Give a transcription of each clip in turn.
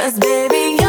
Cause baby,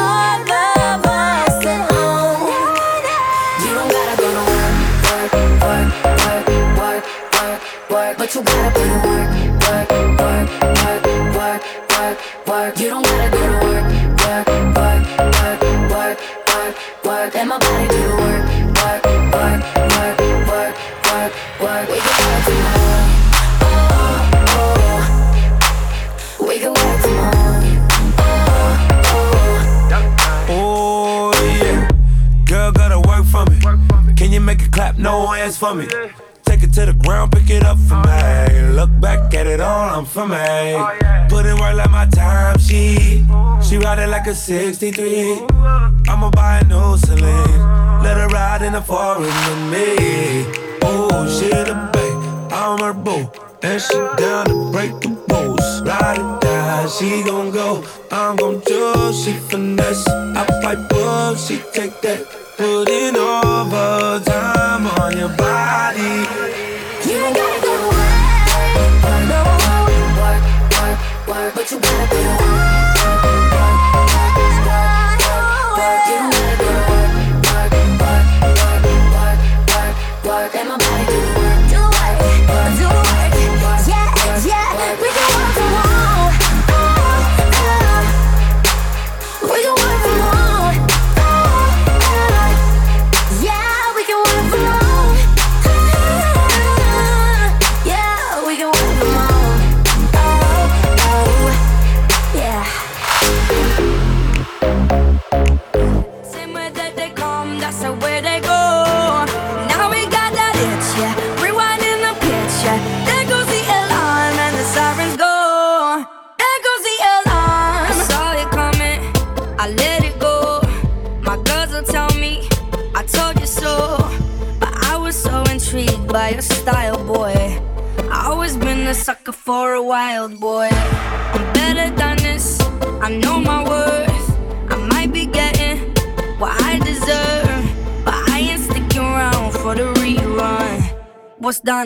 for me. Take it to the ground, pick it up for me. Look back at it all, I'm for me. Put in work like my time she. She ride it like a 63. I'ma buy a new Celine. Let her ride in the foreign with me. Oh, she the babe, I'm her boo. And she down to break the rules. Ride it down, she gon' go. I'm gon' do, she finesse. I fight up, she take that. Put in overtime on your body. You ain't gotta go work. Work, work, but you gotta in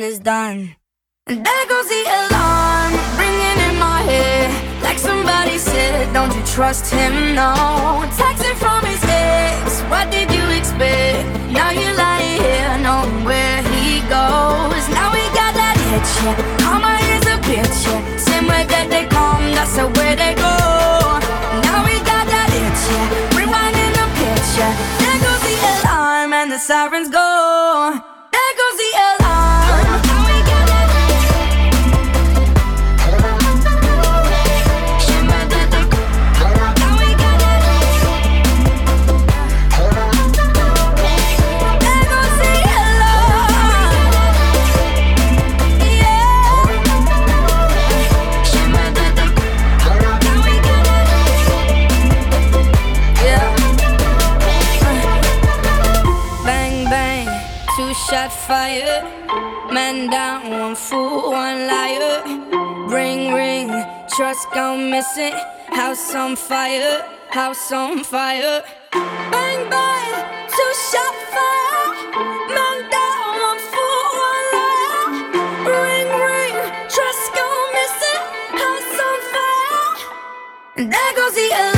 is done. And there goes the alarm, ringing in my head. Like somebody said, don't you trust him? No. Texting from his ex, what did you expect? Now you're lying here, knowing where he goes. Now we got that itch, yeah. Karma is a bitch, yeah. Same way that they come, that's the way they go. Now we got that itch, yeah. Rewinding the yeah. There goes the alarm and the sirens go. one liar. Ring, ring, trust gone missing. House on fire, house on fire. Bang, bang, two shot fire. Man down, one fool, one liar. Ring, ring, trust gone missing. House on fire. And there goes the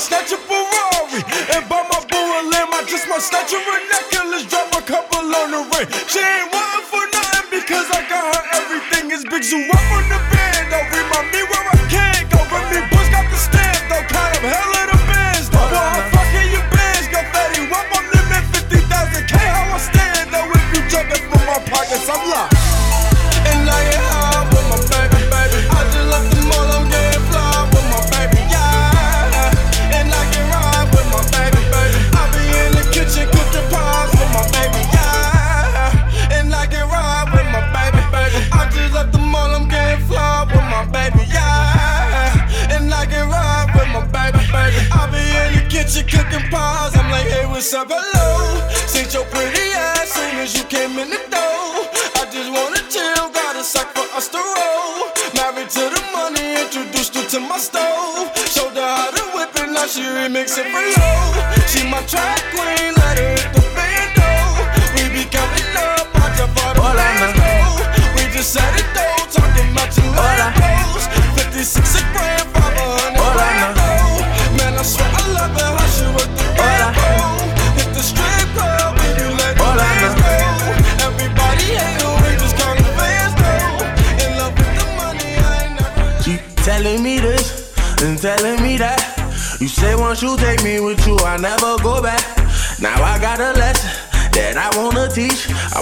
snatch a Ferrari. And buy my boo a limb, I just might snatch her a necklace. Drop a couple on the ring. She ain't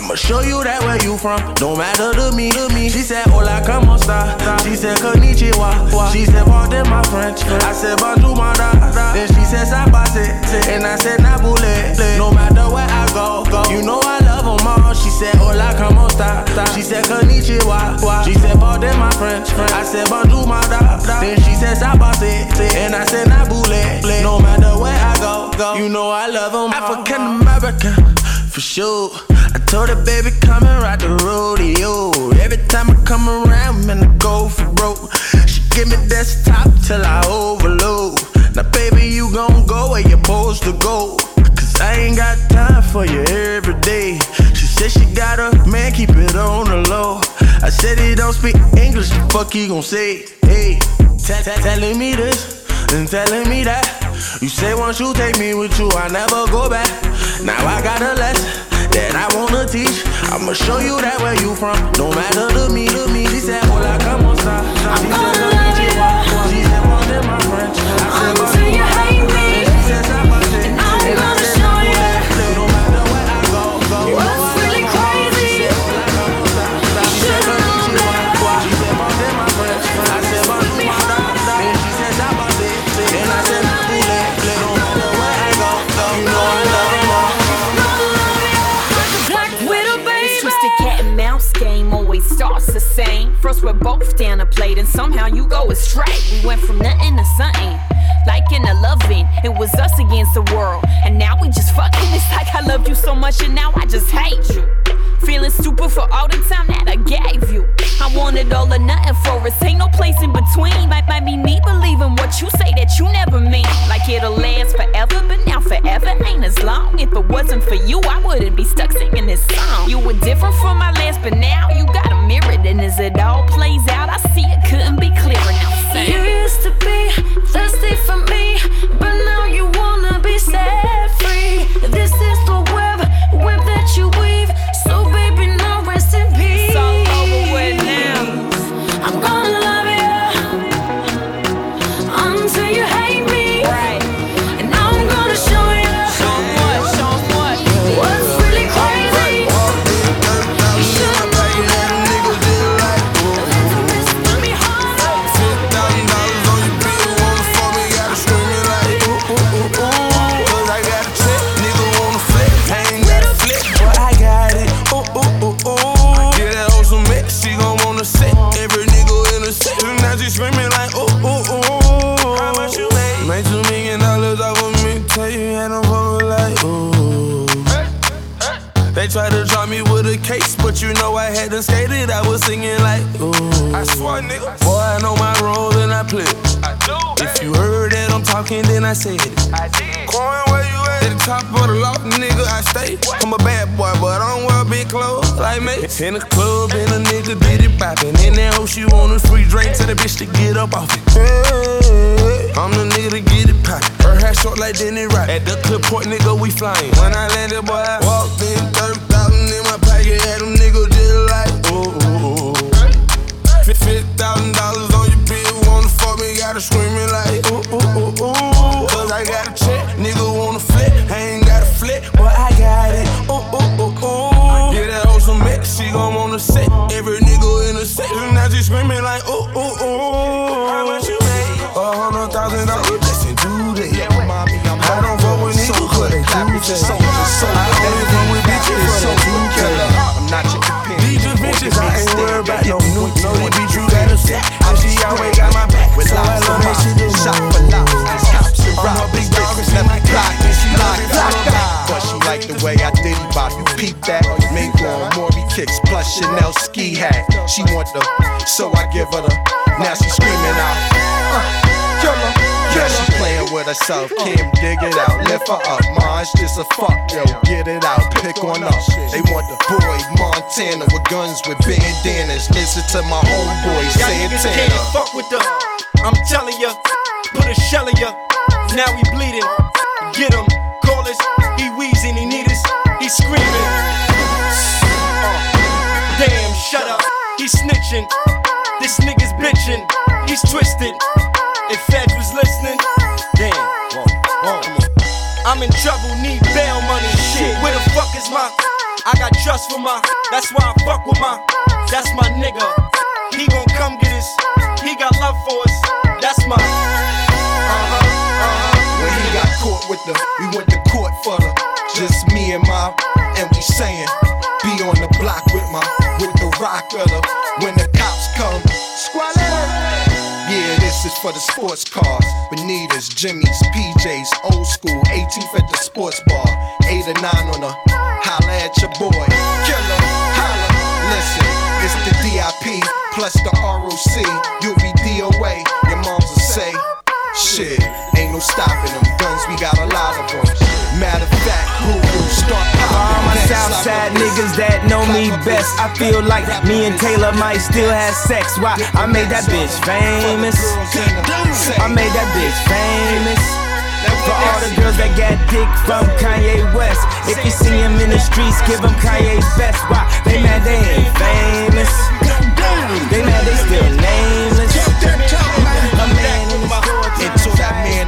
I'ma show you that where you from. Don't matter to me, to me. She said, Hola, como esta? She said, Konnichiwa. She said, Pardon my French. I said, Bonjour, my da. Then she said, Sabase. And I said, Nabule. No matter where I go, go. You know I love them all. She said, Hola, como esta? She said, Konnichiwa. She said, Pardon my French. I said, Bonjour, my da. Then she said, Sabase. And I said, Nabule. No matter where I go, go. You know I love them all. African American for sure. I told her, baby, come and ride the rodeo. Every time I come around, man, I go for broke. She give me desktop till I overload. Now, baby, you gon' go where you're supposed to go. Cause I ain't got time for you every day. She said she got a man, keep it on the low. I said he don't speak English, the fuck he gon' say? Hey, telling me this and telling me that. You say once you take me with you, I never go back. Now I got a lesson that I wanna teach. I'ma show you that where you from, no matter who me, to me. She said, Hola, come on, sir. We're both down a plate, and somehow you go astray. We went from nothing to something, liking a loving. It was us against the world, and now we just fucking. It's like I loved you so much, and now I just hate you. Feeling stupid for all the time that I gave you. I want it all or nothing for us. Ain't no place in between. Might, might be me believing what you say that you never mean. Like it'll last forever, but now forever ain't as long. If it wasn't for you, I wouldn't be stuck singing this song. You were different from my last, but now you got a mirror. And as it all plays out, I see it couldn't be clearer. Now sing. You used to be thirsty for me, but now you wanna be set free. This is the web, web that you. Will I swear, nigga. Boy, I know my role and I play. it. If you heard that I'm talking, then I said it. I did. Coin, where you at? At the top of the loft, nigga, I stay. I'm a bad boy, but I don't wear big clothes like me. In the club, and a nigga did it poppin'. In that hoe, she want a free drink, tell the bitch to get up off it. Hey, I'm the nigga to get it poppin'. Her hair short like Denny Rock. At the clip point, nigga, we flyin'. When I landed, boy, I walked in, 30,000 in my She want the, so I give her the. Now she screaming out. Uh, killer. Now she playing with herself. Kim, dig it out. Lift her up. It's just a fuck, yo. Get it out. Pick on up. They want the boy Montana with guns with bandanas. Listen to my homeboy Santana. can't fuck with the. I'm telling ya, put a shell in ya. Now he bleeding. Get him, call us. He wheezing, he need us. He screaming. Up. He snitching. This nigga's bitching. He's twisted. If Fed was listening, damn. I'm in trouble, need bail money. Shit, where the fuck is my? I got trust for my. That's why I fuck with my. That's my nigga. He gon' come get us. He got love for us. That's my. Uh huh. Uh huh. When he got caught with the, we went to court for the, just me and my, and we saying, the sports cars. Bonitas, Jimmy's, PJs, old school, 18th at the sports bar. 8 or 9 on the holla at your boy. Killer, holla. Listen, it's the DIP plus the ROC. You'll be DOA. Your moms will say, shit, ain't no stopping them. Me best. I feel like me and Taylor might still have sex. Why? I made that bitch famous. I made that bitch famous. For all the girls that got dick from Kanye West. If you see him in the streets, give him Kanye's best. Why? They mad they ain't famous. They mad they still nameless. A man in the store Until that man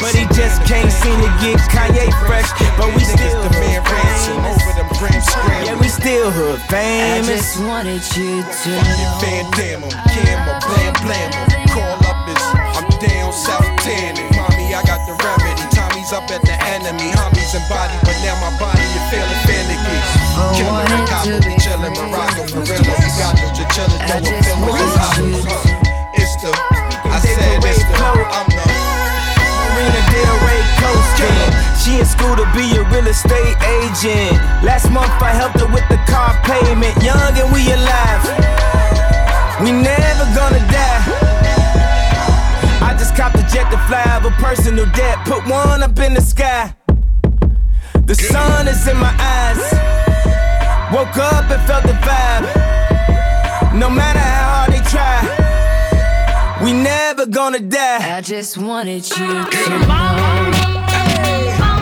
but he just can't seem to get Kanye fresh. But we still the man ransom over them brim scream. Yeah, we still hood famous. I famous. just wanted you to Van Damme, Camera, blam blam 'em. Call up this, I'm down south tanning. Mommy, I got the remedy. Tommy's up at the enemy. Homies and body, but now my body is feeling finicky. Oh, Killer, wanted Cabo, to we be chillin', Morocco, Gorilla. We got the chinchilla, I though we're just feeling the you house. It's the, I said it's the, I'm coasting. She in school to be a real estate agent. Last month I helped her with the car payment. Young and we alive. We never gonna die. I just copped a jet to fly over personal debt. Put one up in the sky. The Sun is in my eyes. Woke up and felt the vibe. No matter we never gonna die. I just wanted you to know.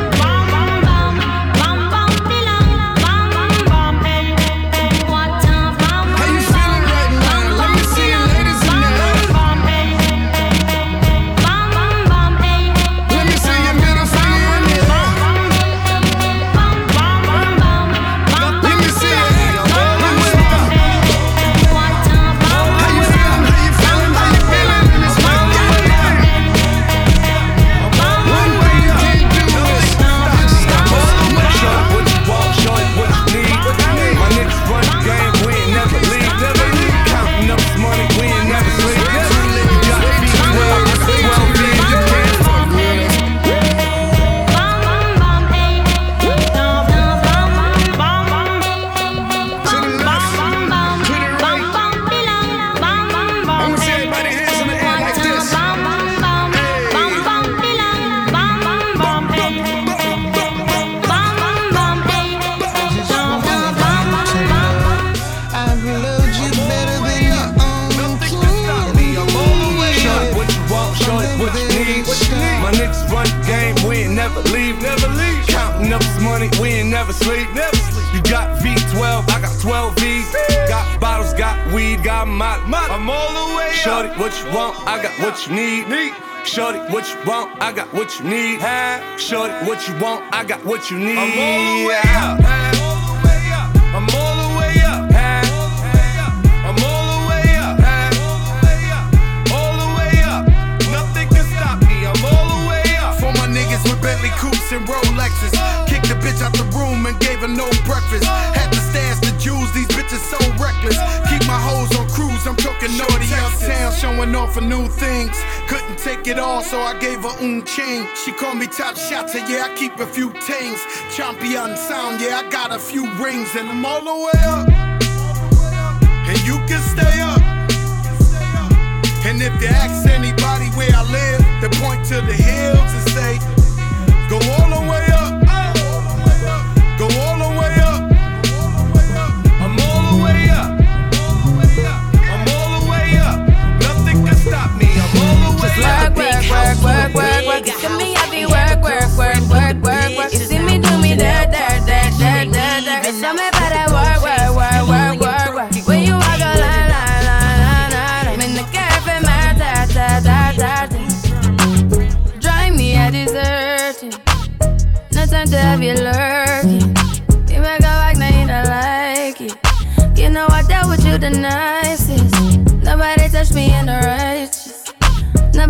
What you want? I got what you need. need. Shorty, what you want? I got what you need. Shorty, what you want? I got what you need. I'm all the way up. I'm all the way up. I'm all the way up. All the way up. Nothing can stop me. I'm all the way up. For my niggas with Bentley coupes and Rolexes. Kicked the bitch out the and gave her no breakfast. Had to stash the jewels. These bitches so reckless. Keep my hoes on cruise. I'm talking naughty uptown, showing off for new things Couldn't take it all, so I gave her un chain. She called me top shotter, yeah, I keep a few things. Champion sound, yeah, I got a few rings, and I'm all the way up. And you can stay up. And if you ask anybody where I live, they point to the hills and say, work, work. You see me do me dirt, dirt, dirt, dirt, dirt, dirt. You saw me better work, work, work, work, work, work. When you walk a line, line, line, line, line. I'm in the cafe, my ta, ta, ta, ta. Drive me a dessert. No time to have you lurking. You make a like, now you don't like it. You know I dealt with you the nicest. Nobody touched me in the righteous.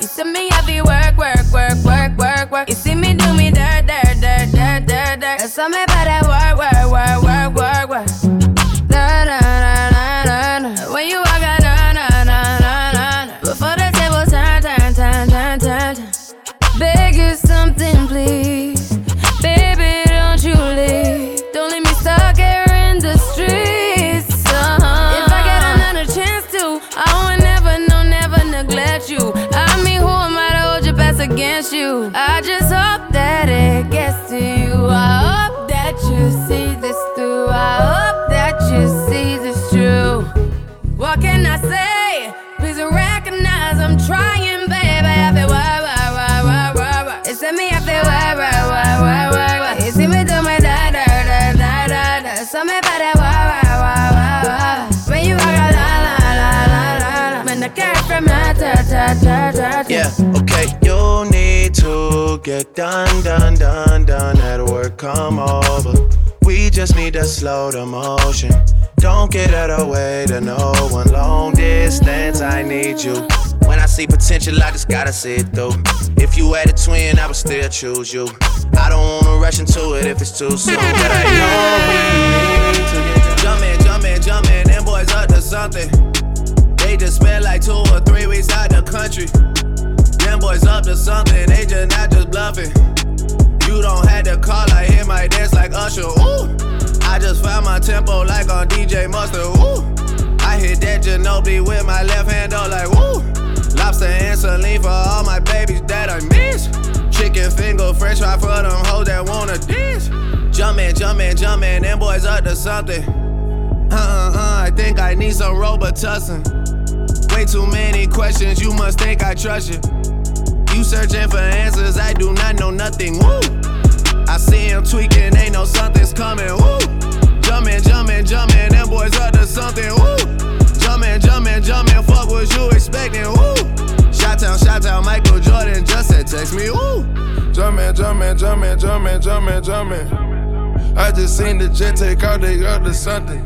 You see me heavy work, work, work, work, work, work. You see me do me dirt, dirt, dirt, dirt, dirt, dirt. That's all me Yeah, okay, you need to get done, done, done, done at work, come over. We just need to slow the motion. Don't get out of the way to no one. Long distance, I need you. When I see potential, I just gotta see it through. If you had a twin, I would still choose you. I don't wanna rush into it if it's too soon, but I know we need to get jumpin', jumpin', jumpin'. Them boys up to something. They just spent like two or three something. They just not just bluffing. You don't have to call, I hear my dance like Usher. Ooh, I just found my tempo like on DJ Mustard. Ooh, I hit that Ginobili with my left hand, though, like woo. Lobster and saline for all my babies that I miss. Chicken finger, french fry for them hoes that wanna dance. Jumpin', jumpin', jumpin', them boys up to something. Uh uh uh, I think I need some Robitussin. Way too many questions, you must think I trust you. You searching for answers, I do not know nothing. Woo! I see him tweaking, ain't no something's coming. Woo! Jumpin', jumpin', jumpin', them boys up to something. Woo! Jumpin', jumpin', jumpin', fuck what you expecting. Woo! Shot town, shot town, Michael Jordan just said text me. Woo! Jumpin', jumpin', jumpin', jumpin', jumpin', jumpin'. I just seen the jet take out, they up to something.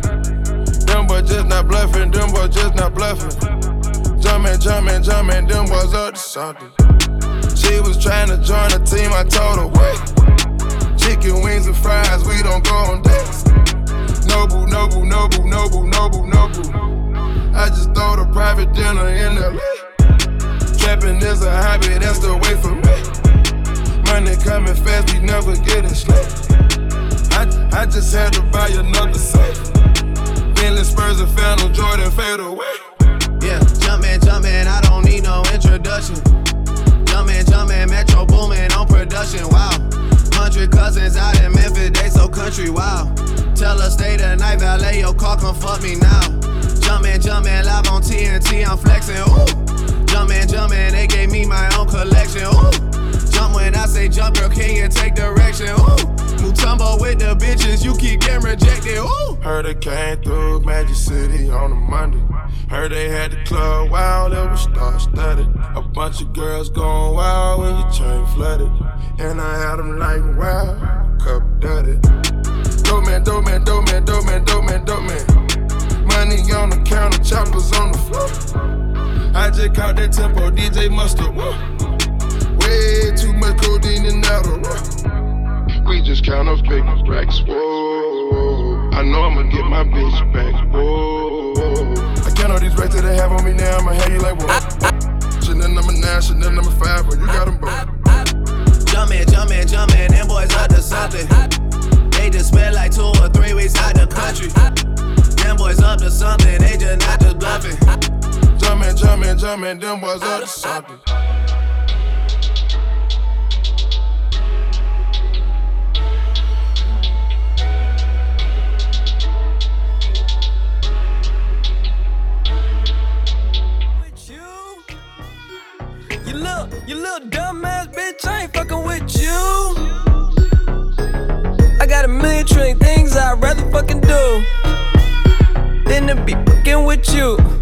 Them boys just not bluffing, them boys just not bluffing. Jumpin', jumpin', jumpin', them boys up to something. She was trying to join the team, I told her, wait. Chicken wings and fries, we don't go on dates. Noble, noble, noble, noble, noble, noble. I just throw the private dinner in LA. Trapping is a hobby, that's the way for me. Money coming fast, we never getting slack. I, I just had to buy another safe. Bentley Spurs and Phantom Jordan fade away. Yeah, jump man, jump man, I don't need no introduction. Jumpin', jumpin', Metro boomin' on production, wow. Hundred cousins out in Memphis, they so country, wow. Tell her stay the night, valet your car, come fuck me now. Jumpin', jumpin', live on TNT, I'm flexin', ooh. Jumpin', jumpin', they gave me my own collection, ooh. Jump when I say jump, girl, can you take direction, ooh. Mutombo with the bitches, you keep getting rejected, ooh. Heard it came through Magic City on a Monday. Heard they had the club wild, it was star studded. A bunch of girls going wild when your chain flooded. And I had them like wow, cup dirty. Dope man, dope man, dope man, dope man, dope man, dope man. Money on the counter, choppers on the floor. I just caught that tempo, DJ Mustard. Whoa. Way too much codeine in Adderall. We just count up big racks. Whoa. I know I'ma get my bitch back. Whoa. I count all these racks that they have on me now. I'ma have you like whoa. Chanel number nine, Chanel number five, but you got them both. Jumpin', jumpin', jumpin', them boys up to something. They just spent like two or three weeks out the country. Them boys up to something, they just not just bluffing. Jumpin', jumpin', jumpin', them boys up to something. You little dumbass bitch, I ain't fucking with you. I got a million trillion things I'd rather fucking do than to be fucking with you.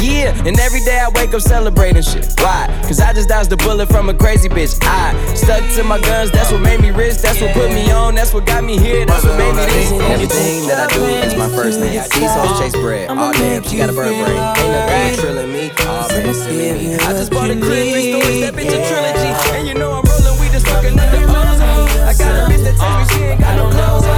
Yeah, and every day I wake up celebrating shit. Why? Cause I just dodged the bullet from a crazy bitch. I stuck to my guns, that's what made me rich, that's what put me on, that's what got me here, that's what made me this. Everything that I do is my first name. These hoes chase bread. Aw, damn, she got a bird brain. Ain't nothing trilling me. Aw, man, silly me. I just bought a crib, three stories, that bitch a trilogy. And you know I'm rolling, we just fucking the clothes. I got a bitch that takes me, she ain't got no clothes on.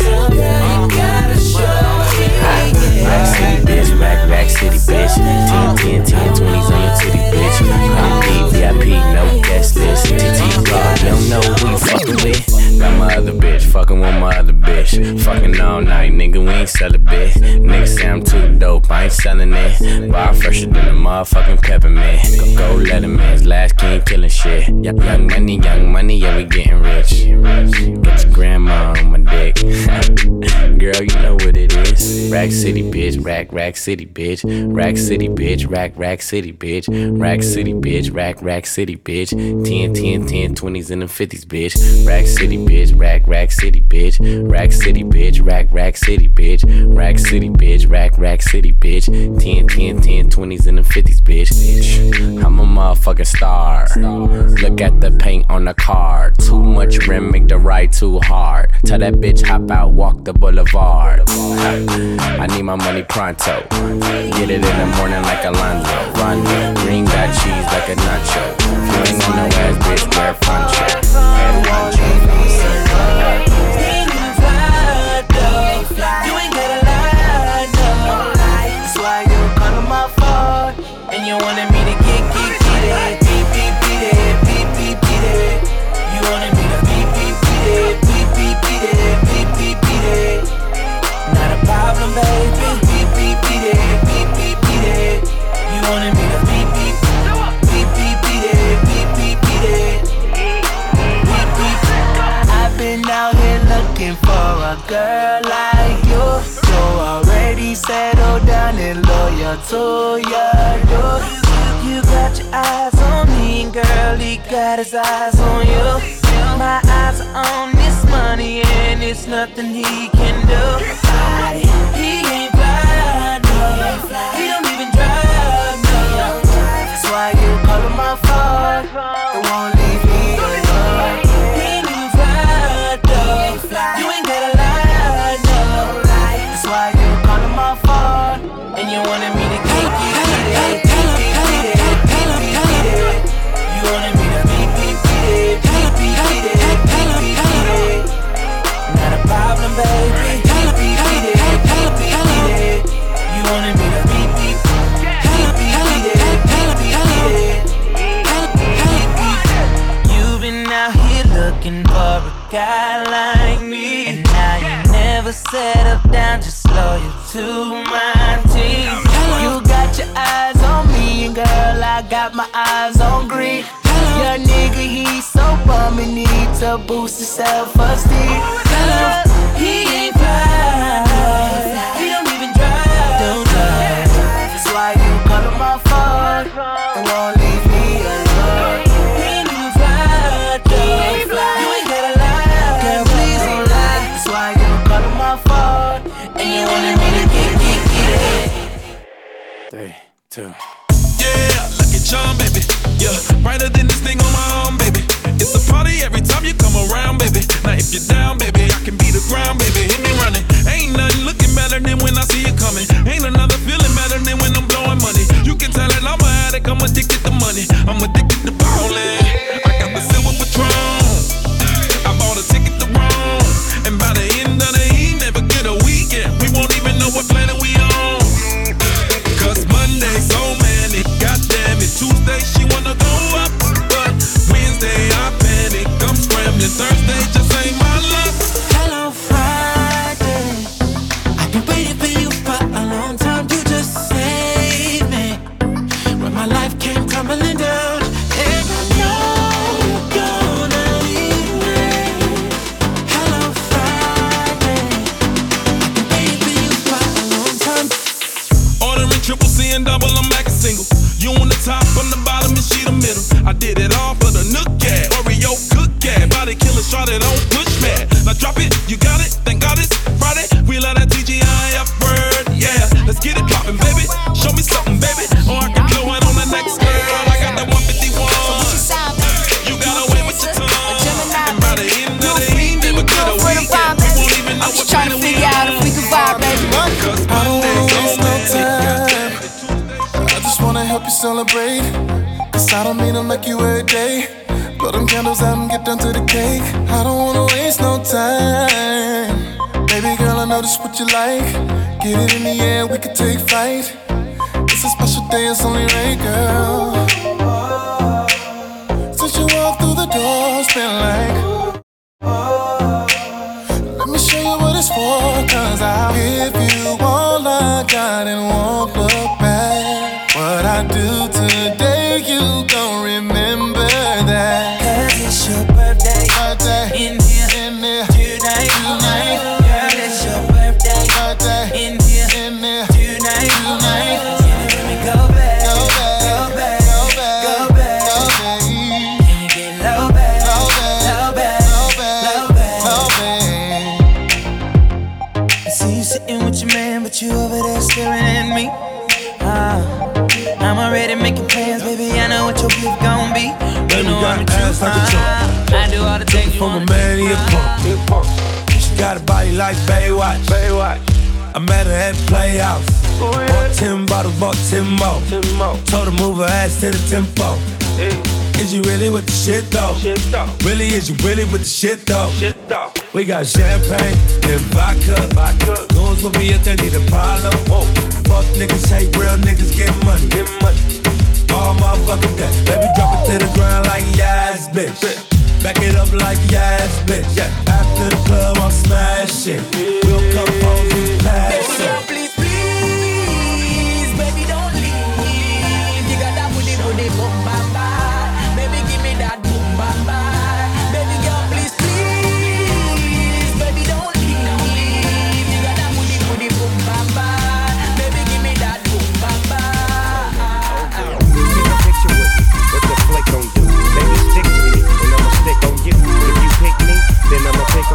You gotta show me. Rack City, bitch, rack, rack city, bitch. 10, 10, 10, 20s on your titty, bitch. 100 VIP, no ain't sell a bit. Nigga say I'm too dope, I ain't selling it. Bar fresher than a motherfucking peppermint. Go, go let him in, last king killing shit. Young, young money, young money, yeah, we getting rich. Get your grandma on my dick. Girl, you know what it is. Rack City, bitch. Rack, rack city, bitch. Rack City, bitch. Rack, rack city, bitch. Rack City, bitch. Rack, rack city, bitch. 10, 10, 10, 20s and the 50s, bitch. Rack City, bitch. Rack, rack city, bitch. Rack City, bitch. Rack, rack city, bitch. Rack City, bitch. Rack, rack city, bitch. 10, 10, 10, 20s and the 50s, bitch. I'm a motherfucking star. Look at the paint on the car. Too much rim, make the ride too hard. Tell that bitch hop out, walk the boulevard. I need my money pronto. Get it in the morning like Alonzo. Rondo. Green got cheese like a nacho. If you ain't got no ass, bitch, wear poncho. To your. You got your eyes on me, girl, he got his eyes on you. My eyes are on this money, and it's nothing he can do. He ain't fly, no. He don't even drive, no. That's why you calling my phone. To my team. You got your eyes on me, and girl, I got my eyes on green. Your nigga, he's so bum, he need to boost his self-esteem. Two. Yeah, look at John, baby. Yeah, brighter than this thing on my arm, baby. It's a party every time you come around, baby. Now if you're down, baby, I can be the ground, baby. Hit me running. Ain't nothing looking better than when I see you coming. Ain't another feeling better than when I'm blowing money. You can tell that I'm an addict, I'm addicted to money. I'm addicted to ballin'. what you like. Get it in the air, we could take flight. It's a special day, it's only right, girl. Since you walked through the door, it's been like. Let me show you what it's for, cause I'll give you all I got and won't look back. What I do like Baywatch. Baywatch. I met her at playoffs. Ooh, yeah. Bought ten bottles, bought ten more. ten more. Told her move her ass to the tempo. Yeah. Is you really with the shit though? shit though? Really, is you really with the shit though? Shit though. We got champagne and vodka. vodka. Goons will be if they need a problem. Whoa. Fuck niggas, hate real niggas, get money. Get money. All motherfucking day. me drop it to the ground like yes, bitch. bitch. Back it up like yes, bitch. Yeah. After the club, I'm smashing. We'll come home and pass it.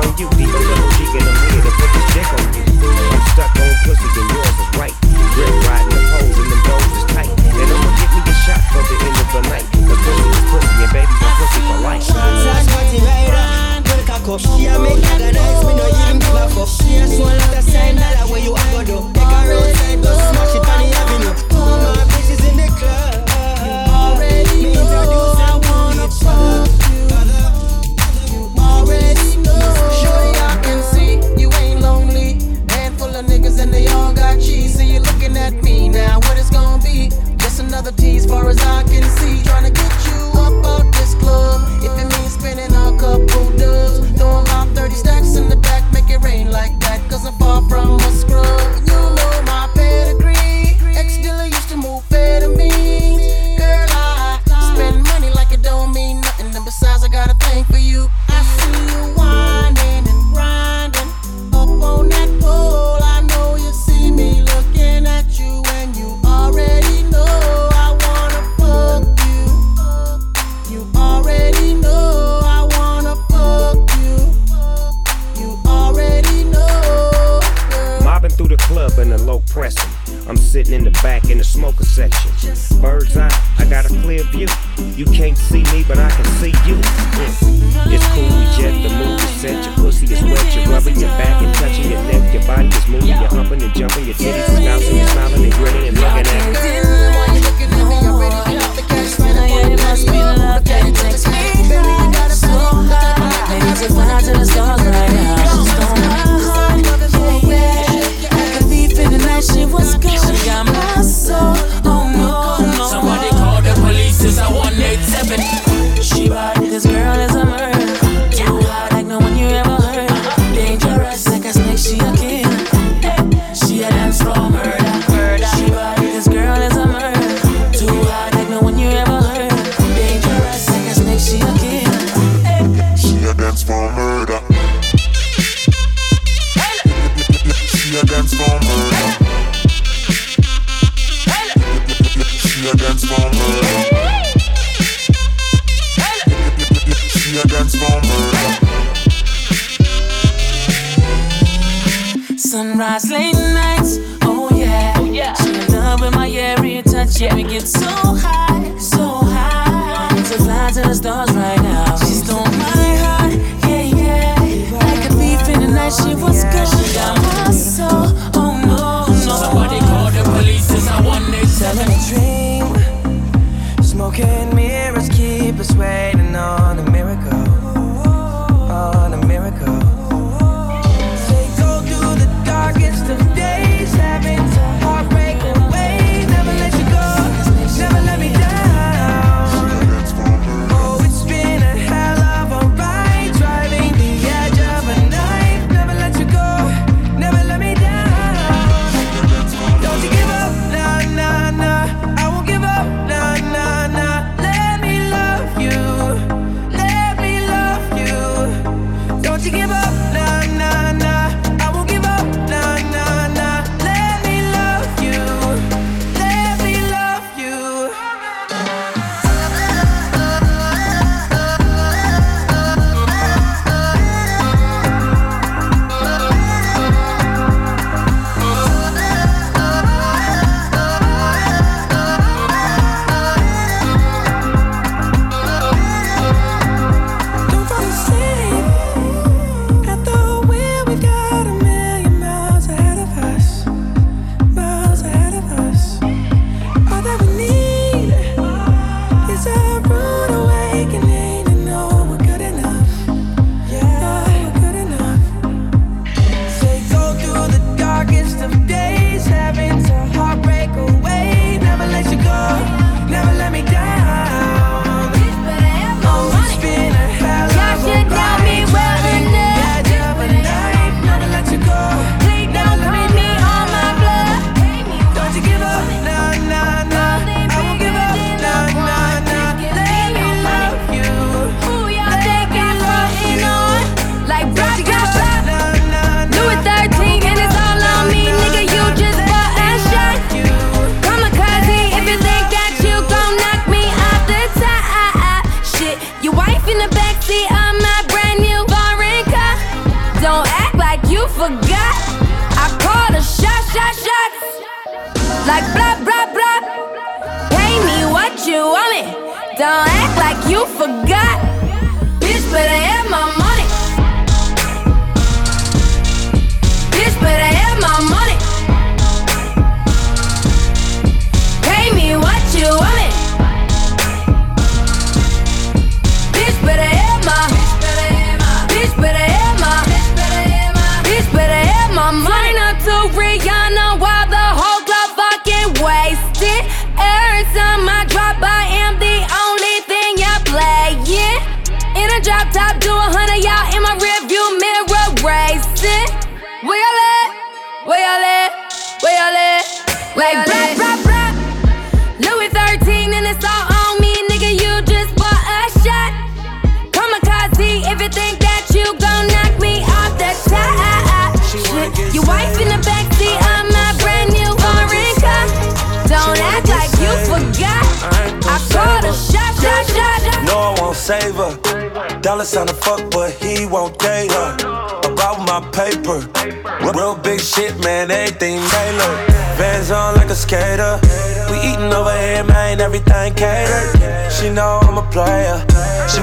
for you.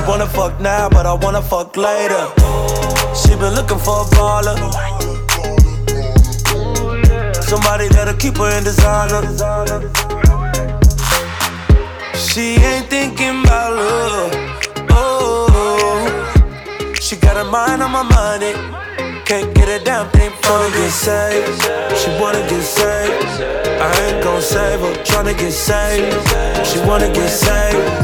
Wanna fuck now, but I wanna fuck later. She been looking for a baller. Somebody that'll keep her in designer. She ain't thinking about love. Oh, she got her mind on my money. Can't get a damn thing from Wanna get saved. She wanna get saved. I ain't gon' save her. Tryna get saved. She wanna get saved.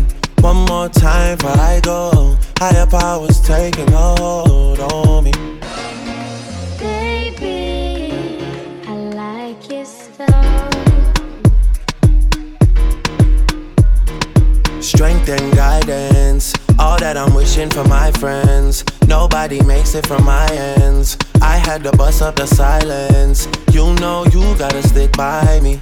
One more time before I go. Higher powers taking a hold on me. Baby, I like so. Strength and guidance, all that I'm wishing for my friends. Nobody makes it from my ends. I had to bust up the silence. You know you gotta stick by me.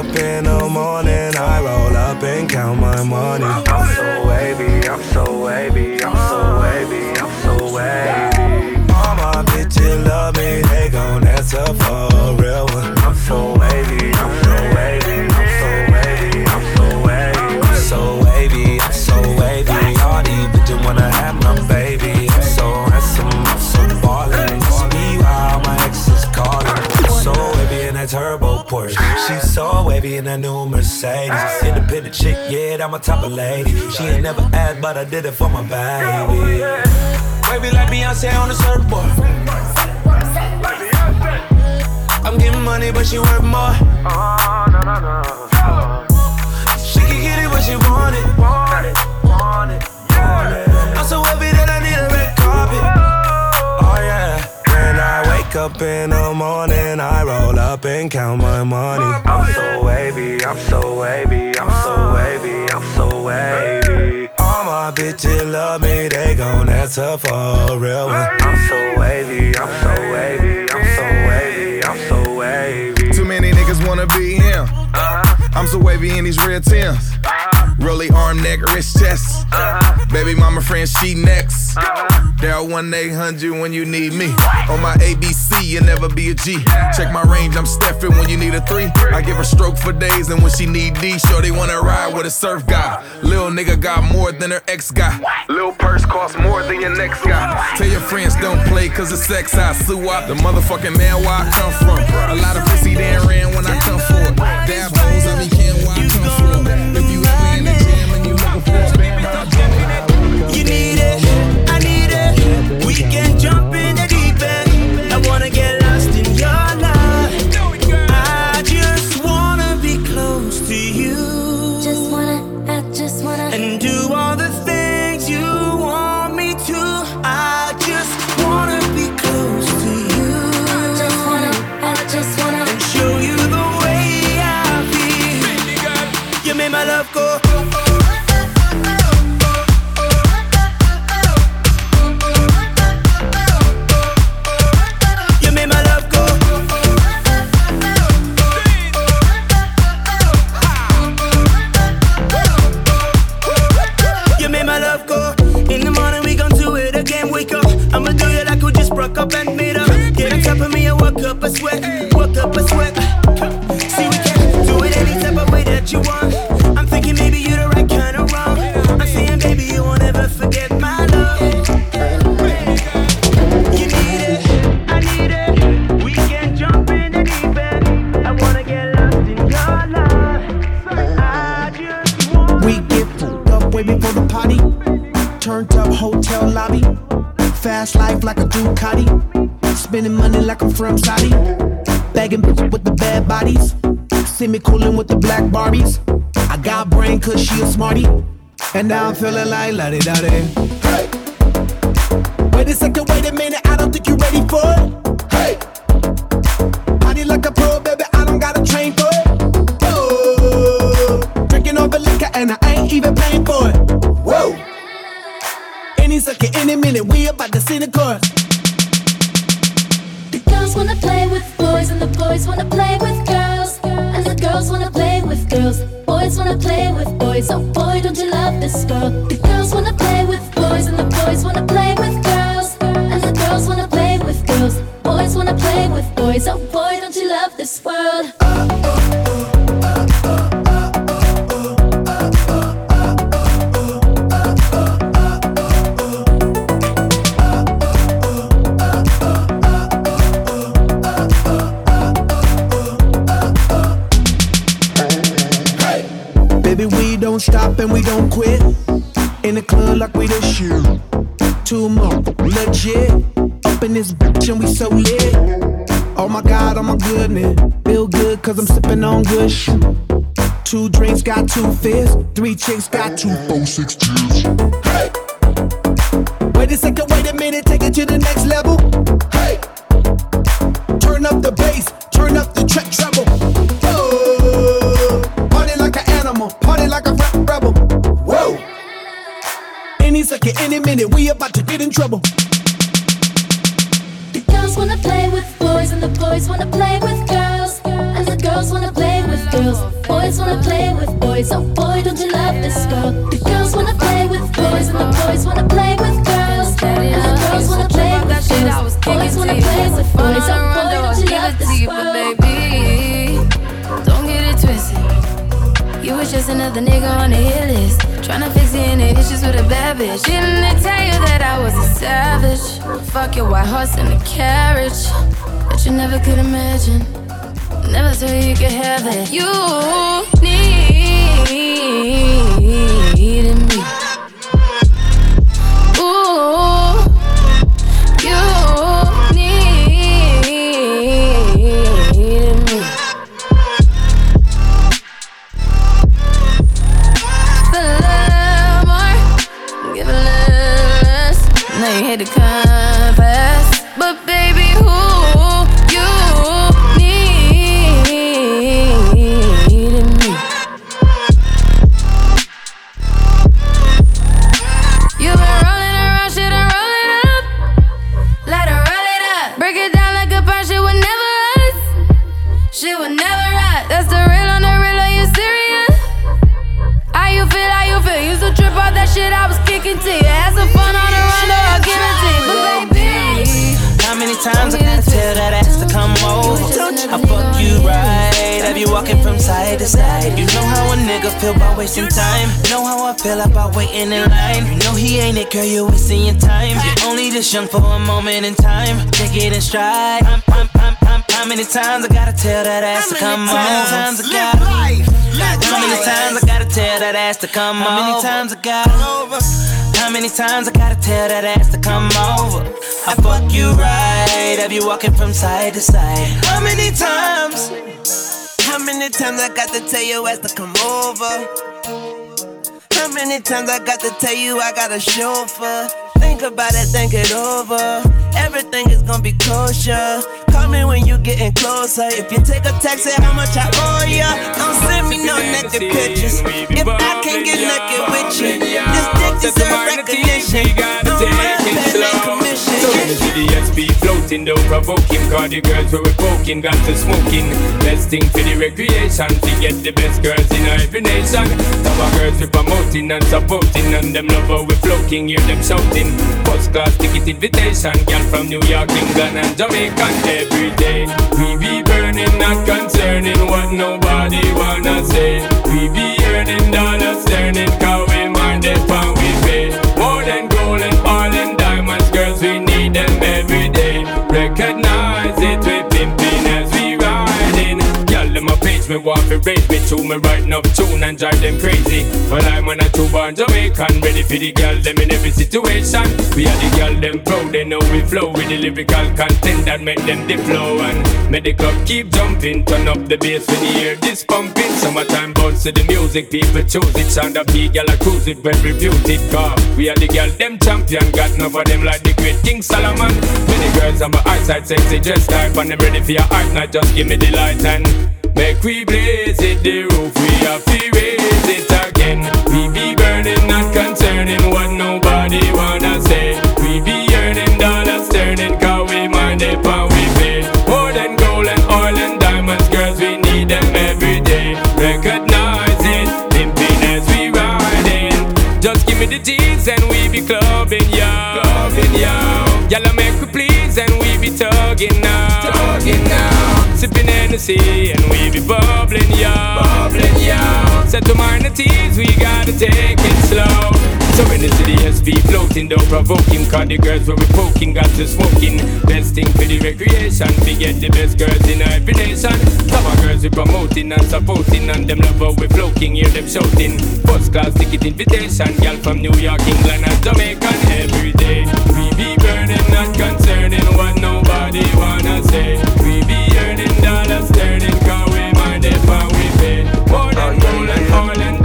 Up in the morning, I roll up and count my money. Wavy in a new Mercedes. Independent chick, yeah, that my type of lady. She ain't never asked, but I did it for my baby. Wavy like Beyonce on the surfboard. I'm getting money, but she worth more. She can get it, but she want it. Want it, want it, want it. I'm so wavy wake up in the morning, I roll up and count my money. I'm so wavy, I'm so wavy, I'm so wavy, I'm so wavy. All my bitches love me, they gon' answer for a real one. I'm so wavy, I'm so wavy, I'm so wavy, I'm so wavy. Too many niggas wanna be him. I'm so wavy in these red Tims. Rolly arm, neck, wrist, chest. Baby mama friend, she next. Dial 1 800 when you need me. On my ABC, you never be a G. Check my range, I'm Steffin when you need a three. I give her stroke for days, and when she need D, sure they wanna ride with a surf guy. Lil nigga got more than her ex guy. Lil purse costs more than your next guy. Tell your friends don't play, cause it's sex. I sue up the motherfucking man where I come from. A lot of pussy then ran when I come for it. Dab hoes, I be can where from Saudi. Bagging bitches with the bad bodies. See me coolin' with the black Barbies. I got brain cause she a smarty. And now I'm feeling like la di da di. Hey. Wait a second, wait a minute, I don't think you're ready for it. Hey. Body like a pro, baby, I don't gotta train for it. Oh, drinking all the liquor and I ain't even paying for it. Whoa. Any second, any minute, we about to see the chorus. Wanna play with boys. Oh boy, don't you love this world? The girls wanna play with boys and the boys wanna play with girls. And the girls wanna play with girls. Boys wanna play with boys. Oh boy, don't you love this world? Sipping on shit. Two drinks got two fists. Three chicks got two, four, six cheers. Hey! Wait a second, wait a minute, take it to the next level. Boys wanna play with boys. Oh boy, don't you love this world? The girls wanna play with boys and the boys wanna play with girls. And the girls wanna play with girls. Boys wanna play with boys. Oh boy, don't you love this world? baby. Don't get it twisted. You was just another nigga on the hit list. Tryna fix any issues with a bad bitch. Didn't they tell you that I was a savage? Fuck your white horse and a carriage. But you never could imagine. Never thought you could have it. You needed walking from side to side. You know how a nigga feel about wasting time. Know how I feel about waiting in line. You know he ain't it, girl, you're wasting your time. You're only this young for a moment in time. Take it in stride. I'm, I'm, I'm, I'm, how many times I gotta tell that ass to come over? How many times I gotta? How many times I gotta tell that ass to come over? How many times I gotta? How many times I gotta tell that ass to come over? I fuck you right, have you walking from side to side? How many times? How many times I got to tell your ass to come over? How many times I got to tell you I got a chauffeur? Think about it, think it over. Everything is gonna be kosher. Call me when you're getting closer. If you take a taxi, how much I owe ya? Don't send me no naked pictures. If I can't get naked with you, this dick deserves recognition. Don't mind paying commission. So see the SP floating, don't provoke him. Cause the girls were poking, got to smoking. Best thing for the recreation, to get the best girls in every nation. Some girls we promoting and supporting, and them lover we floating, hear them shouting. First class ticket invitation, girl from New York, England, and Jamaica every day. We be burning, not concerning what nobody wanna say. We be earning dollars, turning, cause we mind it when we pay. More than gold me want to raise me to me writing up tune and drive them crazy. Well, I'm on a two born Jamaican, ready for the girl them in every situation. We are the girl them proud, they know we flow with the lyrical content that make them the flow and make the club keep jumping. Turn up the bass when you hear this pumping. Summertime bounce to the music, people choose it. Sound of the girl I cruise it, well reputed car. We are the girl them champion, got enough of them like the great King Solomon. Many girls on my eyesight, sexy dress type, and them ready for your art night. Just give me the light and Make we blaze it, the roof, we have to raise it again. We be burning, not concerning what nobody wanna say. We be earning dollars, turning, cause we mind it, we pay. More than gold and oil and diamonds, girls, we need them every day. Recognize it, pimping as we riding. Just give me the G's and we be clubbing, yo. Clubbing, yo. Y'all make we please and we be tugging now. Tugging now. And we be bubbling, yo. Bubbling, yo. Set to mind the teas, we gotta take it slow. So when the city SP floating, don't provoke him. Cause the girls where we poking, got to smoking. Best thing for the recreation, we get the best girls in every nation. Of girls we promoting and supporting, and them lover we floating, hear them shouting. First class ticket invitation, girl from New York, England, and Jamaica every day. We be burning, not concerning what nobody wanna say. We be earning dollars, turning, cause we mind when we pay. More than oh, gold and oil and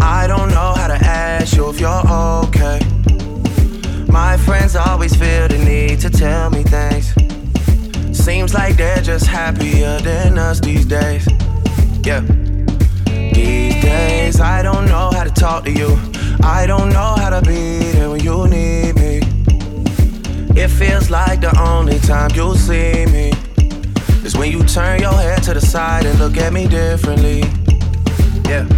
I don't know how to ask you if you're okay. My friends always feel the need to tell me things. Seems like they're just happier than us these days. Yeah. These days, I don't know how to talk to you. I don't know how to be there when you need me. It feels like the only time you'll see me is when you turn your head to the side and look at me differently. Yeah.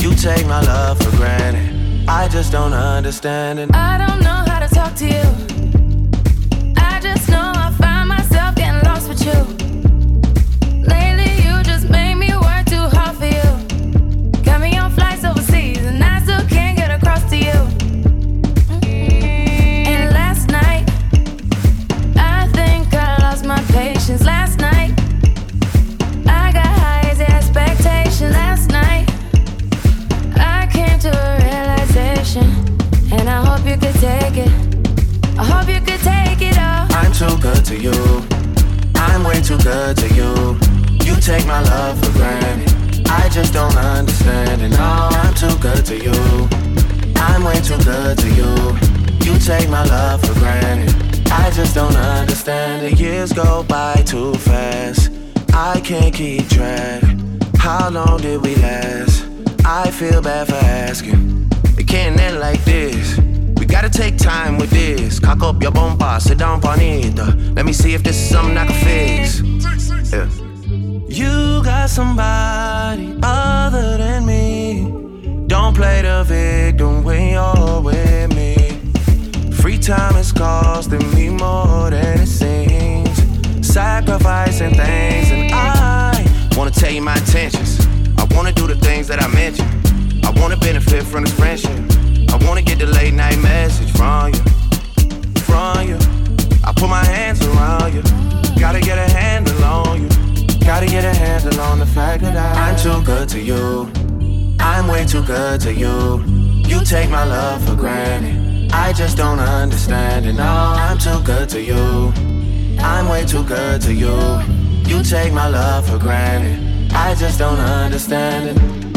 You take my love for granted. I just don't understand it. I don't know how to talk to you. I just know I find myself getting lost with you. Take it. I hope you could take it all. I'm too good to you. I'm way too good to you. You take my love for granted. I just don't understand it. No, I'm too good to you. I'm way too good to you. You take my love for granted. I just don't understand it. Years go by too fast. I can't keep track. How long did we last? I feel bad for asking. It can't end like this. Gotta take time with this. Cock up your bumper, sit down on it. Let me see if this is something I can fix. Yeah. You got somebody other than me. Don't play the victim when you're with me. Free time is costing me more than it seems. Sacrificing things, and I wanna tell you my intentions. I wanna do the things that I mentioned. I wanna benefit from this friendship. I wanna get the late night message from you, from you. I put my hands around you. Gotta get a handle on you. Gotta get a handle on the fact that I'm too good to you. I'm way too good to you. You take my love for granted. I just don't understand it. No, I'm too good to you. I'm way too good to you. You take my love for granted. I just don't understand it.